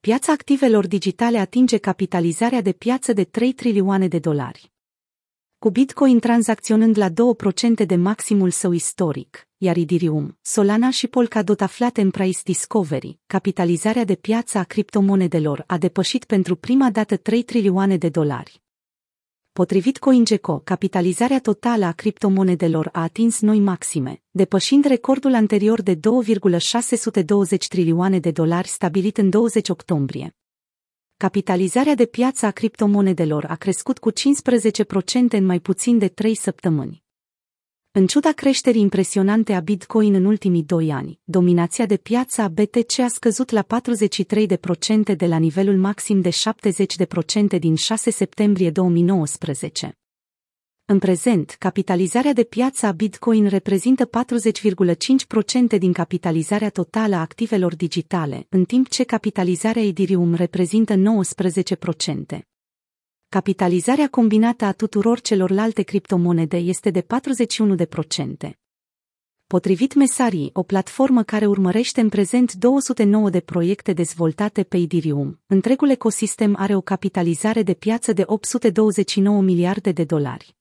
piața activelor digitale atinge capitalizarea de piață de 3 trilioane de dolari. Cu Bitcoin tranzacționând la 2% de maximul său istoric, iar Ethereum, Solana și Polkadot aflate în Price Discovery, capitalizarea de piață a criptomonedelor a depășit pentru prima dată 3 trilioane de dolari. Potrivit CoinGecko, capitalizarea totală a criptomonedelor a atins noi maxime, depășind recordul anterior de 2,620 trilioane de dolari stabilit în 20 octombrie. Capitalizarea de piață a criptomonedelor a crescut cu 15% în mai puțin de 3 săptămâni. În ciuda creșterii impresionante a Bitcoin în ultimii doi ani, dominația de piață a BTC a scăzut la 43% de la nivelul maxim de 70% din 6 septembrie 2019. În prezent, capitalizarea de piață a Bitcoin reprezintă 40,5% din capitalizarea totală a activelor digitale, în timp ce capitalizarea Ethereum reprezintă 19% capitalizarea combinată a tuturor celorlalte criptomonede este de 41%. Potrivit Mesarii, o platformă care urmărește în prezent 209 de proiecte dezvoltate pe Ethereum, întregul ecosistem are o capitalizare de piață de 829 miliarde de dolari.